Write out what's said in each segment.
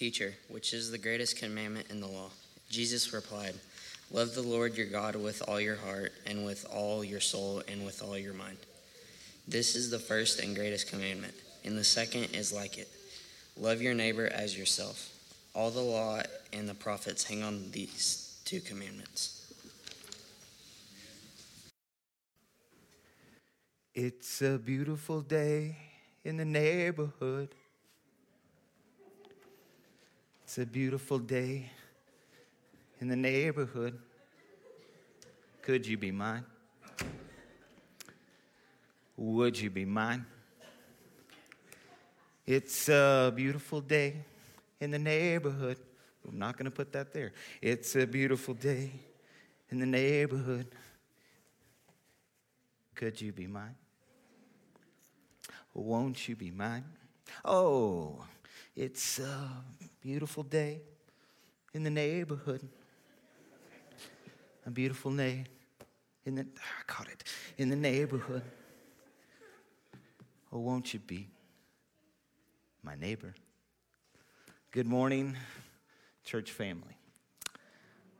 Teacher, which is the greatest commandment in the law? Jesus replied, Love the Lord your God with all your heart, and with all your soul, and with all your mind. This is the first and greatest commandment, and the second is like it Love your neighbor as yourself. All the law and the prophets hang on these two commandments. It's a beautiful day in the neighborhood. It's a beautiful day in the neighborhood. Could you be mine? Would you be mine? It's a beautiful day in the neighborhood. I'm not going to put that there. It's a beautiful day in the neighborhood. Could you be mine? Won't you be mine? Oh, it's a beautiful day in the neighborhood. A beautiful day in the, I caught it, in the neighborhood. Oh, won't you be my neighbor? Good morning, church family.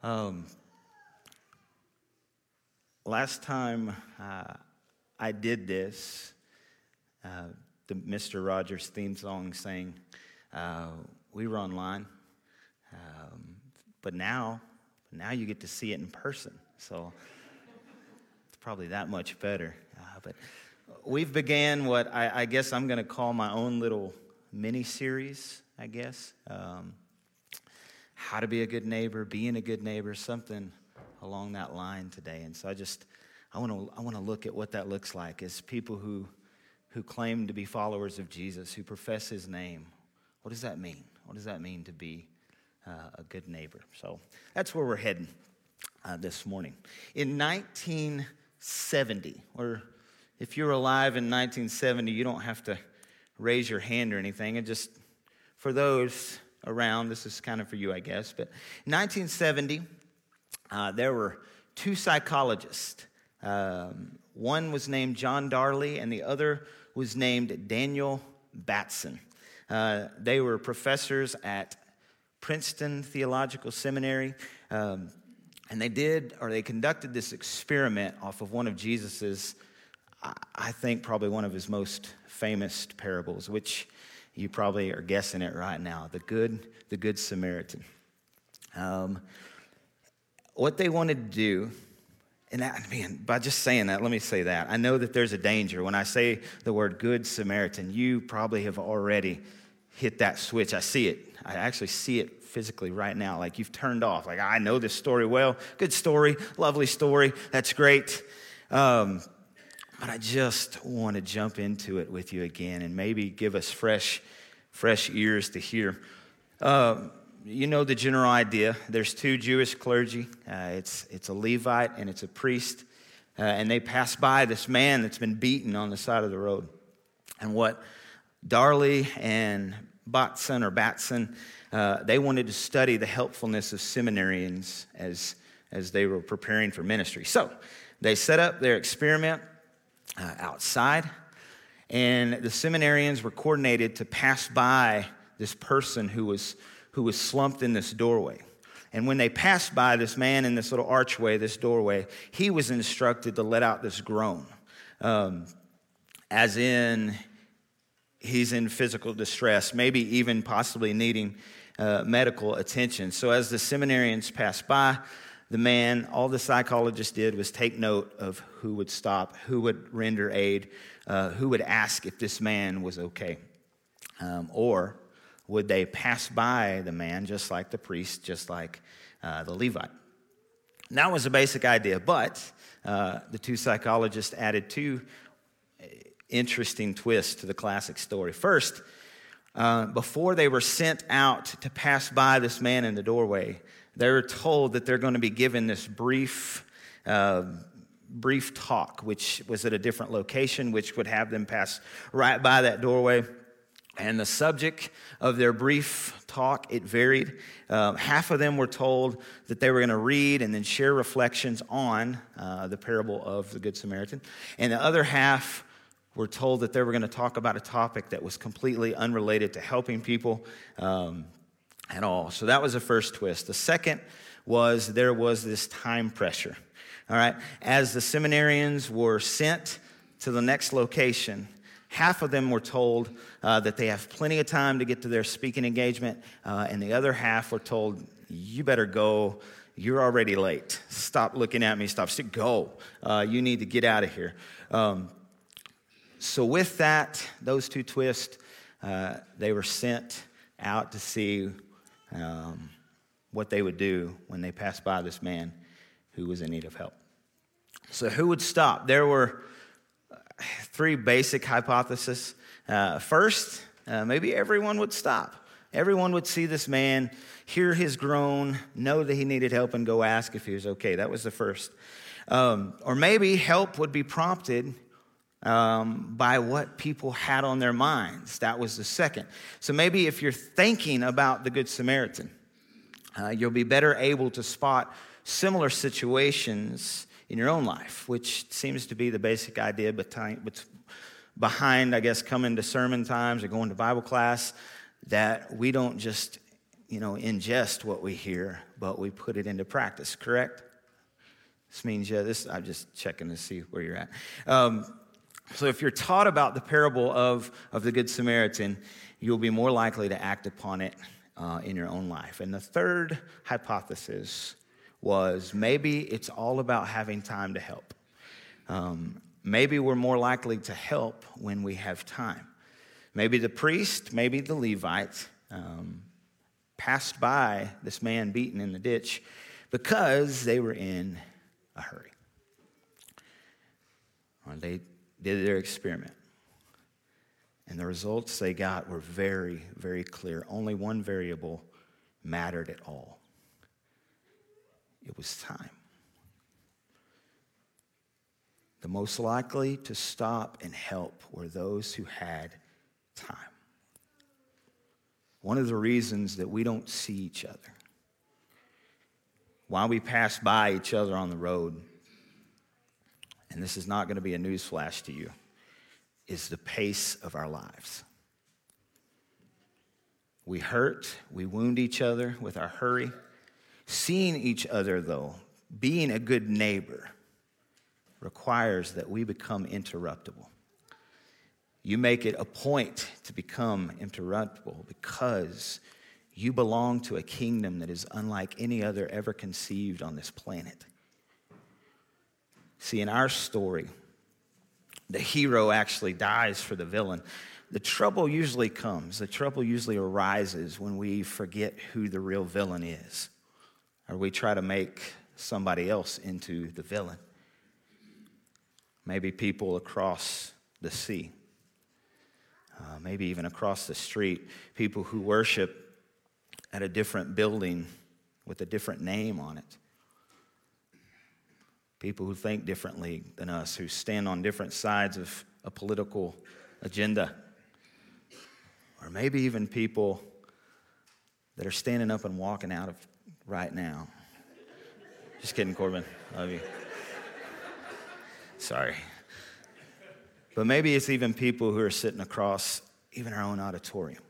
Um, last time uh, I did this, uh, the Mr. Rogers theme song saying, uh, we were online, um, but now, now you get to see it in person. So it's probably that much better. Uh, but we've began what I, I guess I'm going to call my own little mini series. I guess um, how to be a good neighbor, being a good neighbor, something along that line today. And so I just I want to I want to look at what that looks like as people who who claim to be followers of Jesus, who profess His name. What does that mean? What does that mean to be uh, a good neighbor? So that's where we're heading uh, this morning. In 1970, or if you're alive in 1970, you don't have to raise your hand or anything. And just for those around, this is kind of for you, I guess. But 1970, uh, there were two psychologists. Um, one was named John Darley, and the other was named Daniel Batson. Uh, they were professors at Princeton Theological Seminary. Um, and they did, or they conducted this experiment off of one of Jesus's, I think, probably one of his most famous parables, which you probably are guessing it right now the Good, the Good Samaritan. Um, what they wanted to do and that, man, by just saying that, let me say that. I know that there's a danger. When I say the word Good Samaritan, you probably have already hit that switch. I see it. I actually see it physically right now. Like you've turned off. Like, I know this story well. Good story. Lovely story. That's great. Um, but I just want to jump into it with you again and maybe give us fresh, fresh ears to hear. Uh, you know the general idea. There's two Jewish clergy. Uh, it's, it's a Levite and it's a priest. Uh, and they pass by this man that's been beaten on the side of the road. And what Darley and Batson or Batson, uh, they wanted to study the helpfulness of seminarians as, as they were preparing for ministry. So they set up their experiment uh, outside, and the seminarians were coordinated to pass by this person who was who was slumped in this doorway. And when they passed by this man in this little archway, this doorway, he was instructed to let out this groan, um, as in he's in physical distress, maybe even possibly needing uh, medical attention. So as the seminarians passed by, the man, all the psychologist did was take note of who would stop, who would render aid, uh, who would ask if this man was okay. Um, or would they pass by the man just like the priest, just like uh, the Levite? That was a basic idea, but uh, the two psychologists added two interesting twist to the classic story. First, uh, before they were sent out to pass by this man in the doorway, they were told that they're going to be given this brief, uh, brief talk, which was at a different location, which would have them pass right by that doorway. And the subject of their brief talk, it varied. Uh, half of them were told that they were going to read and then share reflections on uh, the parable of the Good Samaritan. And the other half were told that they were going to talk about a topic that was completely unrelated to helping people. Um, at all. So that was the first twist. The second was there was this time pressure. All right, as the seminarians were sent to the next location, half of them were told uh, that they have plenty of time to get to their speaking engagement, uh, and the other half were told, You better go. You're already late. Stop looking at me. Stop. Go. Uh, you need to get out of here. Um, so, with that, those two twists, uh, they were sent out to see um, what they would do when they passed by this man who was in need of help. So, who would stop? There were three basic hypotheses. Uh, first, uh, maybe everyone would stop. Everyone would see this man, hear his groan, know that he needed help, and go ask if he was okay. That was the first. Um, or maybe help would be prompted um, by what people had on their minds. That was the second. So maybe if you're thinking about the Good Samaritan, uh, you'll be better able to spot similar situations in your own life, which seems to be the basic idea behind, I guess, coming to sermon times or going to Bible class, that we don't just, you know, ingest what we hear, but we put it into practice, correct? This means, yeah, this, I'm just checking to see where you're at. Um, so if you're taught about the parable of, of the Good Samaritan, you'll be more likely to act upon it uh, in your own life. And the third hypothesis was maybe it's all about having time to help. Um, maybe we're more likely to help when we have time. Maybe the priest, maybe the Levite um, passed by this man beaten in the ditch because they were in a hurry. Or they did their experiment. And the results they got were very, very clear. Only one variable mattered at all it was time. The most likely to stop and help were those who had time. One of the reasons that we don't see each other, why we pass by each other on the road, and this is not going to be a newsflash to you, is the pace of our lives. We hurt, we wound each other with our hurry. Seeing each other, though, being a good neighbor, requires that we become interruptible. You make it a point to become interruptible because you belong to a kingdom that is unlike any other ever conceived on this planet. See, in our story, the hero actually dies for the villain. The trouble usually comes, the trouble usually arises when we forget who the real villain is or we try to make somebody else into the villain. Maybe people across the sea, uh, maybe even across the street, people who worship at a different building with a different name on it. People who think differently than us, who stand on different sides of a political agenda. Or maybe even people that are standing up and walking out of right now. Just kidding, Corbin. Love you. Sorry. But maybe it's even people who are sitting across even our own auditorium.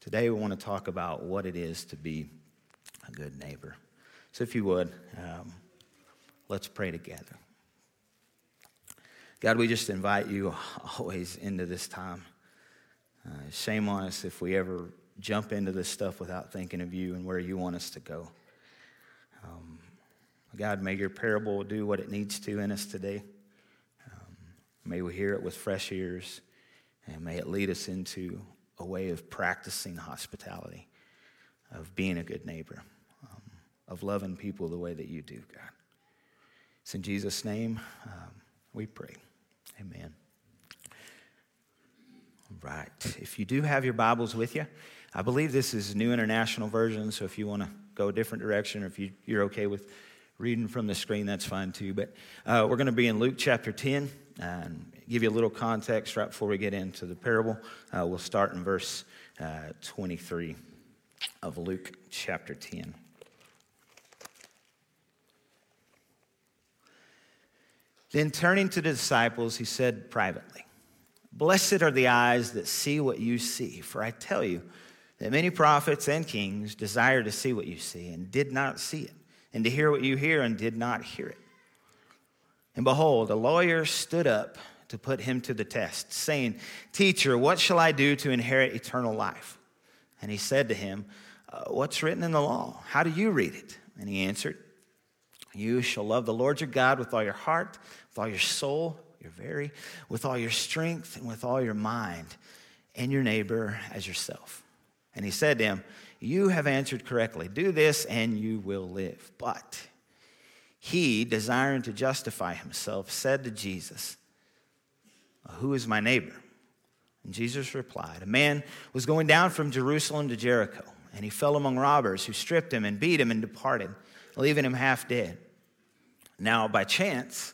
Today, we want to talk about what it is to be a good neighbor. So, if you would, um, let's pray together. God, we just invite you always into this time. Uh, shame on us if we ever jump into this stuff without thinking of you and where you want us to go. Um, God, may your parable do what it needs to in us today. Um, may we hear it with fresh ears, and may it lead us into a way of practicing hospitality, of being a good neighbor, um, of loving people the way that you do, God. In Jesus' name um, we pray. Amen. All right. If you do have your Bibles with you, I believe this is New International Version, so if you want to go a different direction or if you, are okay with reading from the screen, that's fine too. But uh, we're going to be in Luke chapter 10 and give you a little context right before we get into the parable. Uh, we'll start in verse uh, 23 of Luke chapter 10. Then turning to the disciples, he said privately, Blessed are the eyes that see what you see, for I tell you, that many prophets and kings desire to see what you see and did not see it, and to hear what you hear and did not hear it. And behold, a lawyer stood up to put him to the test, saying, Teacher, what shall I do to inherit eternal life? And he said to him, uh, What's written in the law? How do you read it? And he answered, You shall love the Lord your God with all your heart, with all your soul, your very, with all your strength, and with all your mind, and your neighbor as yourself. And he said to him, You have answered correctly. Do this, and you will live. But he, desiring to justify himself, said to Jesus, Who is my neighbor? And Jesus replied, A man was going down from Jerusalem to Jericho, and he fell among robbers who stripped him and beat him and departed, leaving him half dead. Now, by chance,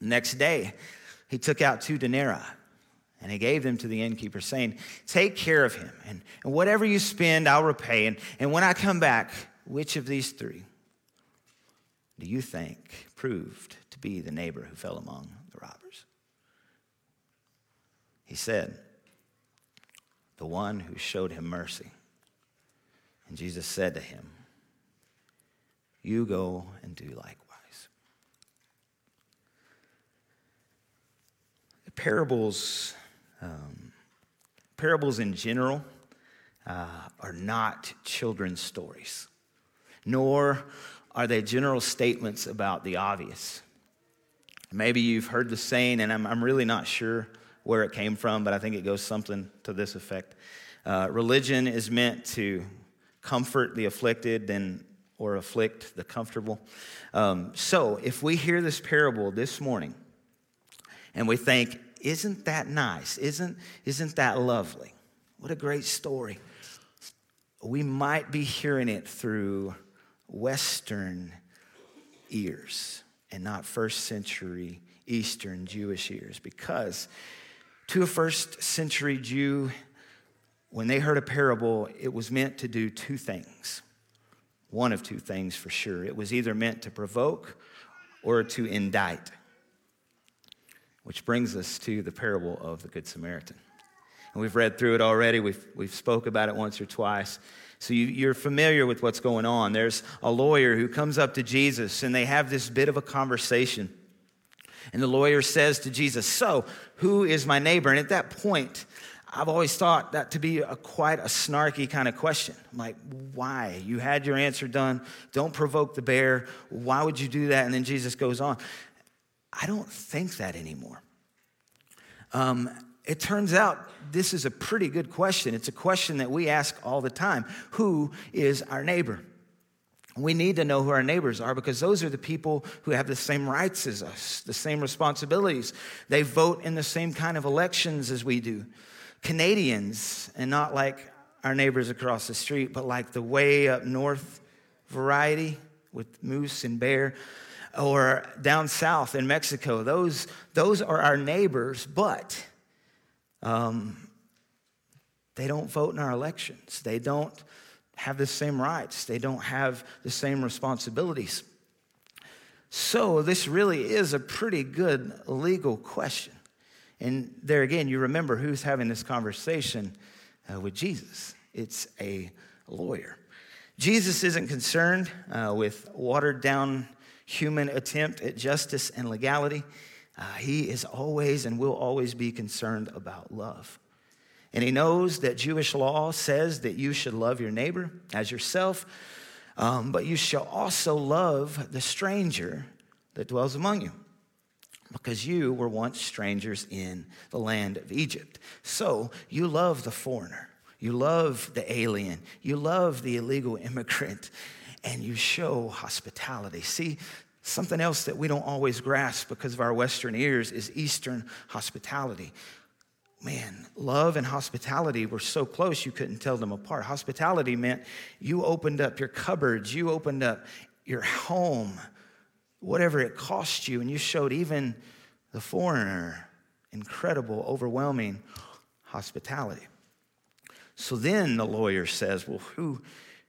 Next day, he took out two denarii and he gave them to the innkeeper, saying, Take care of him, and, and whatever you spend, I'll repay. And, and when I come back, which of these three do you think proved to be the neighbor who fell among the robbers? He said, The one who showed him mercy. And Jesus said to him, You go and do likewise. The parables, um, parables in general, uh, are not children's stories, nor are they general statements about the obvious. Maybe you've heard the saying, and I'm, I'm really not sure where it came from, but I think it goes something to this effect. Uh, religion is meant to comfort the afflicted and or afflict the comfortable. Um, so if we hear this parable this morning and we think, isn't that nice? Isn't, isn't that lovely? What a great story. We might be hearing it through Western ears and not first century Eastern Jewish ears because to a first century Jew, when they heard a parable, it was meant to do two things. One of two things for sure. It was either meant to provoke or to indict. Which brings us to the parable of the Good Samaritan. And we've read through it already, we've, we've spoke about it once or twice. So you, you're familiar with what's going on. There's a lawyer who comes up to Jesus and they have this bit of a conversation. And the lawyer says to Jesus, So, who is my neighbor? And at that point, I've always thought that to be a quite a snarky kind of question. I'm like, why? You had your answer done. Don't provoke the bear. Why would you do that? And then Jesus goes on. I don't think that anymore. Um, it turns out this is a pretty good question. It's a question that we ask all the time Who is our neighbor? We need to know who our neighbors are because those are the people who have the same rights as us, the same responsibilities. They vote in the same kind of elections as we do. Canadians, and not like our neighbors across the street, but like the way up north variety with moose and bear or down south in Mexico. Those, those are our neighbors, but um, they don't vote in our elections. They don't have the same rights. They don't have the same responsibilities. So, this really is a pretty good legal question. And there again, you remember who's having this conversation uh, with Jesus. It's a lawyer. Jesus isn't concerned uh, with watered down human attempt at justice and legality. Uh, he is always and will always be concerned about love. And he knows that Jewish law says that you should love your neighbor as yourself, um, but you shall also love the stranger that dwells among you, because you were once strangers in the land of Egypt. So you love the foreigner, you love the alien, you love the illegal immigrant and you show hospitality. See, something else that we don't always grasp because of our Western ears is Eastern hospitality. Man, love and hospitality were so close you couldn't tell them apart. Hospitality meant you opened up your cupboards, you opened up your home, whatever it cost you, and you showed even the foreigner incredible, overwhelming hospitality. So then the lawyer says, Well, who,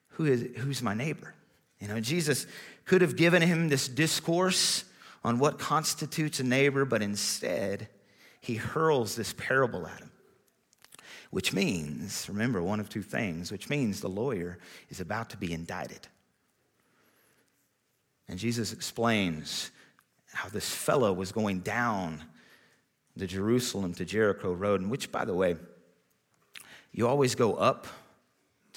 who is, who's my neighbor? You know, Jesus could have given him this discourse on what constitutes a neighbor, but instead, he hurls this parable at him. Which means, remember, one of two things, which means the lawyer is about to be indicted. And Jesus explains how this fellow was going down the Jerusalem to Jericho road, and which, by the way, you always go up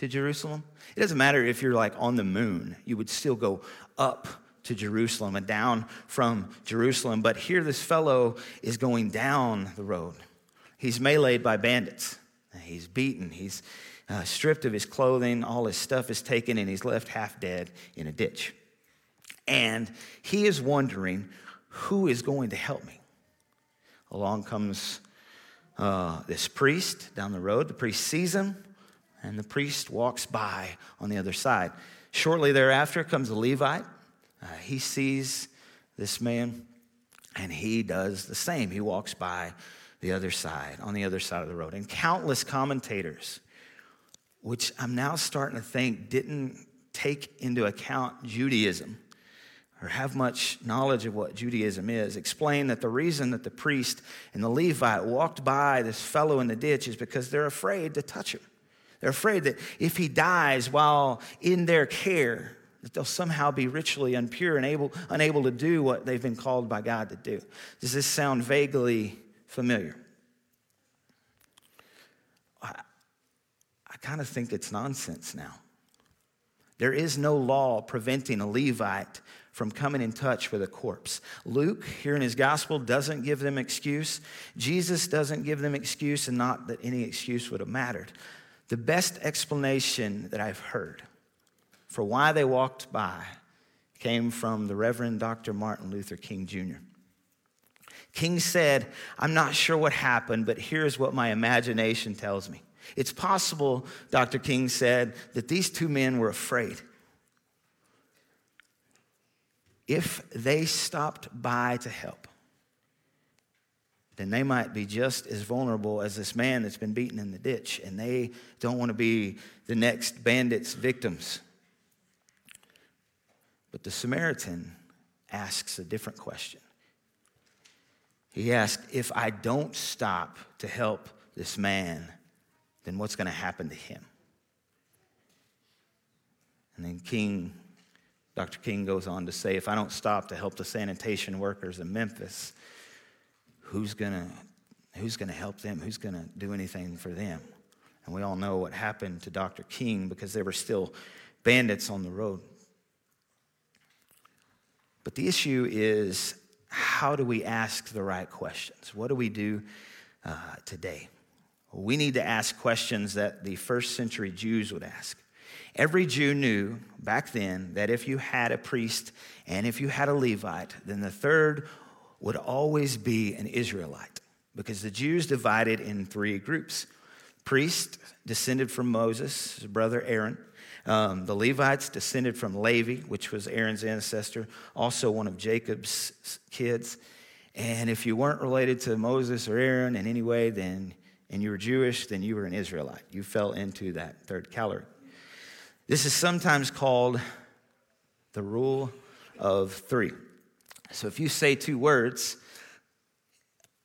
to Jerusalem. It doesn't matter if you're like on the moon, you would still go up to Jerusalem and down from Jerusalem. But here, this fellow is going down the road. He's meleeed by bandits, he's beaten, he's uh, stripped of his clothing, all his stuff is taken, and he's left half dead in a ditch. And he is wondering, who is going to help me? Along comes uh, this priest down the road. The priest sees him, and the priest walks by on the other side. Shortly thereafter comes a Levite. Uh, he sees this man, and he does the same. He walks by the other side, on the other side of the road. And countless commentators, which I'm now starting to think didn't take into account Judaism or have much knowledge of what Judaism is, explain that the reason that the priest and the Levite walked by this fellow in the ditch is because they're afraid to touch him. They're afraid that if he dies while in their care, that they'll somehow be ritually impure and able, unable to do what they've been called by God to do. Does this sound vaguely familiar? I, I kind of think it's nonsense now. There is no law preventing a Levite from coming in touch with a corpse. Luke, here in his gospel, doesn't give them excuse. Jesus doesn't give them excuse, and not that any excuse would have mattered. The best explanation that I've heard for why they walked by came from the Reverend Dr. Martin Luther King Jr. King said, I'm not sure what happened, but here's what my imagination tells me. It's possible, Dr. King said, that these two men were afraid if they stopped by to help, then they might be just as vulnerable as this man that's been beaten in the ditch, and they don't want to be the next bandit's victims. But the Samaritan asks a different question. He asks, If I don't stop to help this man, then what's going to happen to him? And then King Dr. King goes on to say if I don't stop to help the sanitation workers in Memphis, who's going to who's going to help them? Who's going to do anything for them? And we all know what happened to Dr. King because there were still bandits on the road. But the issue is how do we ask the right questions? What do we do uh, today? We need to ask questions that the first century Jews would ask. Every Jew knew back then that if you had a priest and if you had a Levite, then the third would always be an Israelite because the Jews divided in three groups. Priest descended from Moses, his brother Aaron. Um, the Levites descended from Levi, which was Aaron's ancestor, also one of Jacob's kids. And if you weren't related to Moses or Aaron in any way, then and you were Jewish, then you were an Israelite. You fell into that third category. This is sometimes called the rule of three. So if you say two words,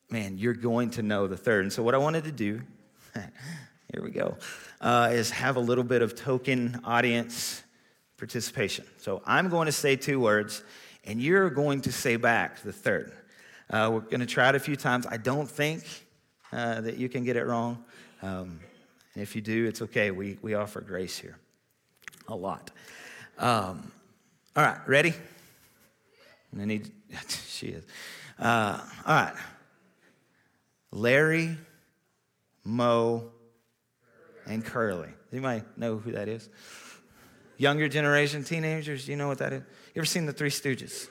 man, you're going to know the third. And so what I wanted to do, here we go, uh, is have a little bit of token audience participation. So I'm going to say two words, and you're going to say back the third. Uh, we're going to try it a few times. I don't think uh, that you can get it wrong. Um, and if you do, it's okay. We, we offer grace here a lot. Um, all right, ready? I he, she is. Uh, all right. Larry, Moe, and Curly. Might know who that is. Younger generation, teenagers, you know what that is? You ever seen the Three Stooges?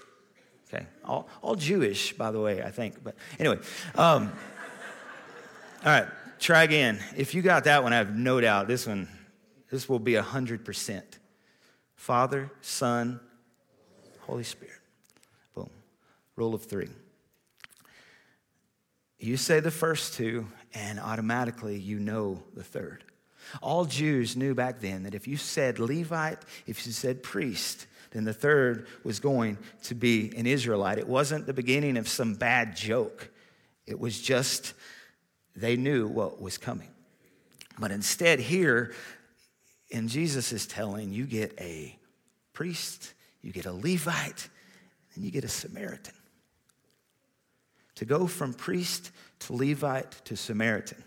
Okay, all, all Jewish, by the way, I think. But anyway, um, all right. try again. If you got that one, I have no doubt this one, this will be 100%. Father, Son, Holy Spirit. Rule of three. You say the first two, and automatically you know the third. All Jews knew back then that if you said Levite, if you said priest, then the third was going to be an Israelite. It wasn't the beginning of some bad joke, it was just they knew what was coming. But instead, here, and Jesus is telling you get a priest, you get a Levite, and you get a Samaritan. To go from priest to Levite to Samaritan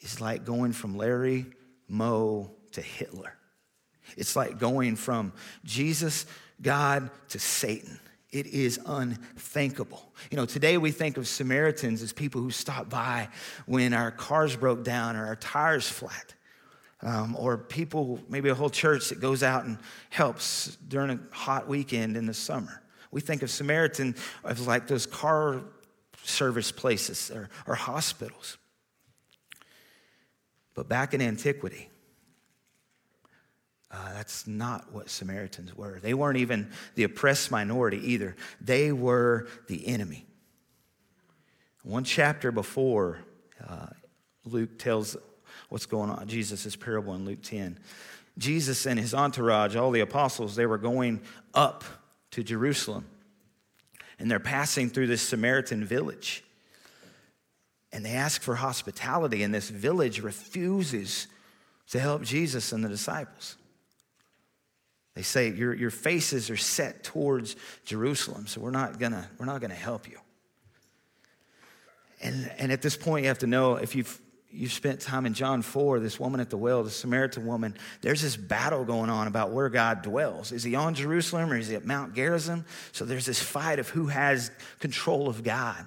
is like going from Larry Moe to Hitler. It's like going from Jesus, God, to Satan. It is unthinkable. You know, today we think of Samaritans as people who stop by when our cars broke down or our tires flat. Um, or people, maybe a whole church that goes out and helps during a hot weekend in the summer. We think of Samaritan as like those car service places or, or hospitals. But back in antiquity, uh, that's not what Samaritans were. They weren't even the oppressed minority either, they were the enemy. One chapter before, uh, Luke tells what's going on, Jesus' parable in Luke 10. Jesus and his entourage, all the apostles, they were going up to Jerusalem. And they're passing through this Samaritan village. And they ask for hospitality, and this village refuses to help Jesus and the disciples. They say, Your, your faces are set towards Jerusalem, so we're not gonna, we're not gonna help you. And, and at this point, you have to know if you've, you've spent time in John 4, this woman at the well, the Samaritan woman, there's this battle going on about where God dwells. Is he on Jerusalem or is he at Mount Gerizim? So there's this fight of who has control of God.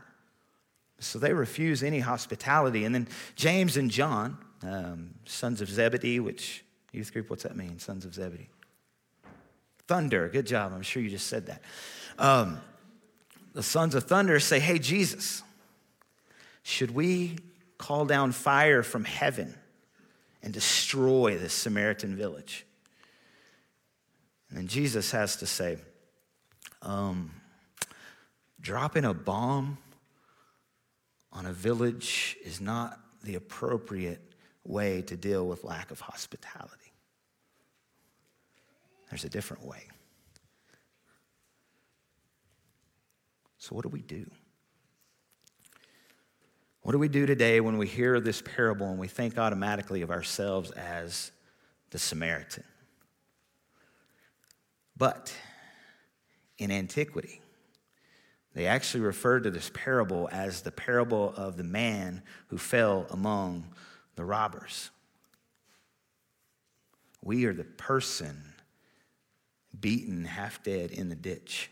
So they refuse any hospitality. And then James and John, um, sons of Zebedee, which youth group, what's that mean? Sons of Zebedee. Thunder, good job. I'm sure you just said that. Um, the sons of thunder say, Hey, Jesus, should we call down fire from heaven and destroy this Samaritan village? And Jesus has to say, um, dropping a bomb on a village is not the appropriate way to deal with lack of hospitality. There's a different way. So, what do we do? What do we do today when we hear this parable and we think automatically of ourselves as the Samaritan? But in antiquity, they actually referred to this parable as the parable of the man who fell among the robbers. We are the person beaten half dead in the ditch.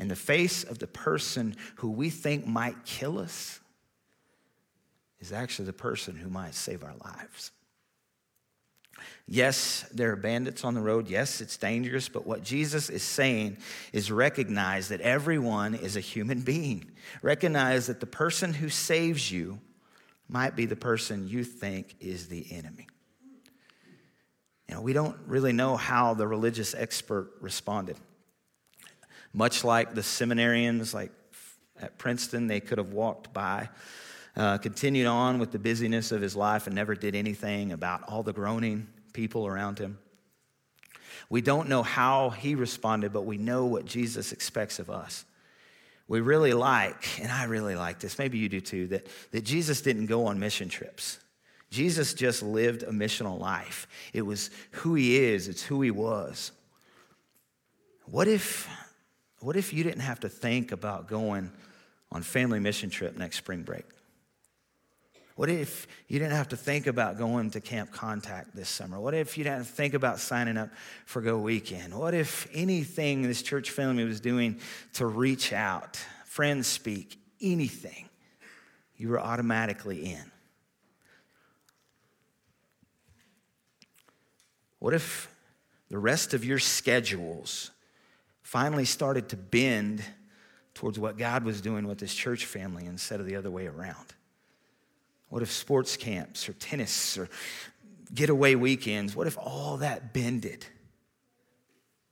And the face of the person who we think might kill us is actually the person who might save our lives. Yes, there are bandits on the road. Yes, it's dangerous. But what Jesus is saying is recognize that everyone is a human being. Recognize that the person who saves you might be the person you think is the enemy. You know, we don't really know how the religious expert responded. Much like the seminarians, like at Princeton, they could have walked by, uh, continued on with the busyness of his life, and never did anything about all the groaning people around him. We don't know how he responded, but we know what Jesus expects of us. We really like, and I really like this, maybe you do too, that, that Jesus didn't go on mission trips. Jesus just lived a missional life. It was who he is, it's who he was. What if, what if you didn't have to think about going on family mission trip next spring break? What if you didn't have to think about going to Camp Contact this summer? What if you didn't think about signing up for Go Weekend? What if anything this church family was doing to reach out, friends speak, anything, you were automatically in? What if the rest of your schedules finally started to bend towards what God was doing with this church family instead of the other way around? What if sports camps or tennis or getaway weekends, what if all that bended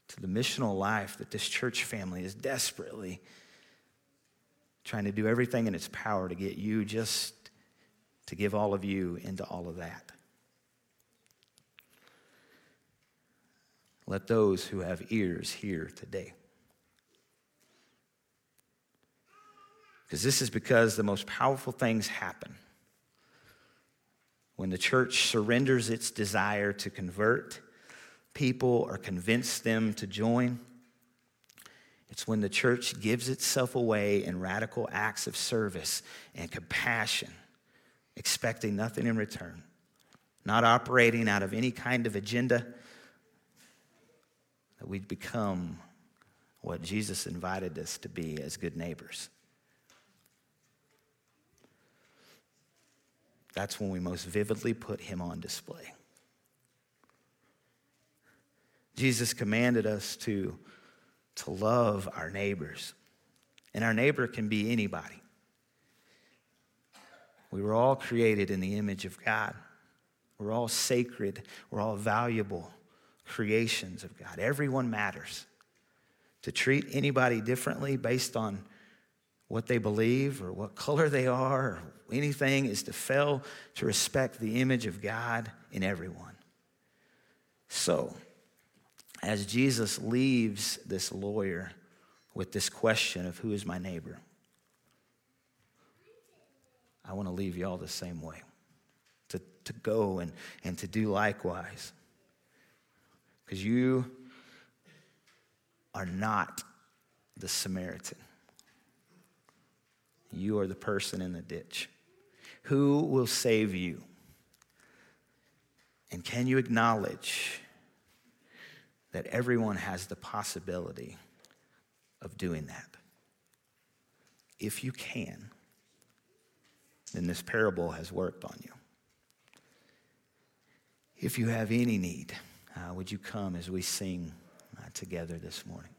to the missional life that this church family is desperately trying to do everything in its power to get you just to give all of you into all of that? Let those who have ears hear today. Because this is because the most powerful things happen when the church surrenders its desire to convert people or convince them to join. It's when the church gives itself away in radical acts of service and compassion, expecting nothing in return, not operating out of any kind of agenda, that we become what Jesus invited us to be as good neighbors. That's when we most vividly put him on display. Jesus commanded us to, to love our neighbors, and our neighbor can be anybody. We were all created in the image of God. We're all sacred. We're all valuable creations of God. Everyone matters. To treat anybody differently based on what they believe or what color they are or anything is to fail to respect the image of God in everyone. So, as Jesus leaves this lawyer with this question of who is my neighbor, I want to leave you all the same way to, to go and, and to do likewise. Because you are not the Samaritan. You are the person in the ditch. Who will save you? And can you acknowledge that everyone has the possibility of doing that? If you can, then this parable has worked on you. If you have any need, uh, would you come as we sing uh, together this morning?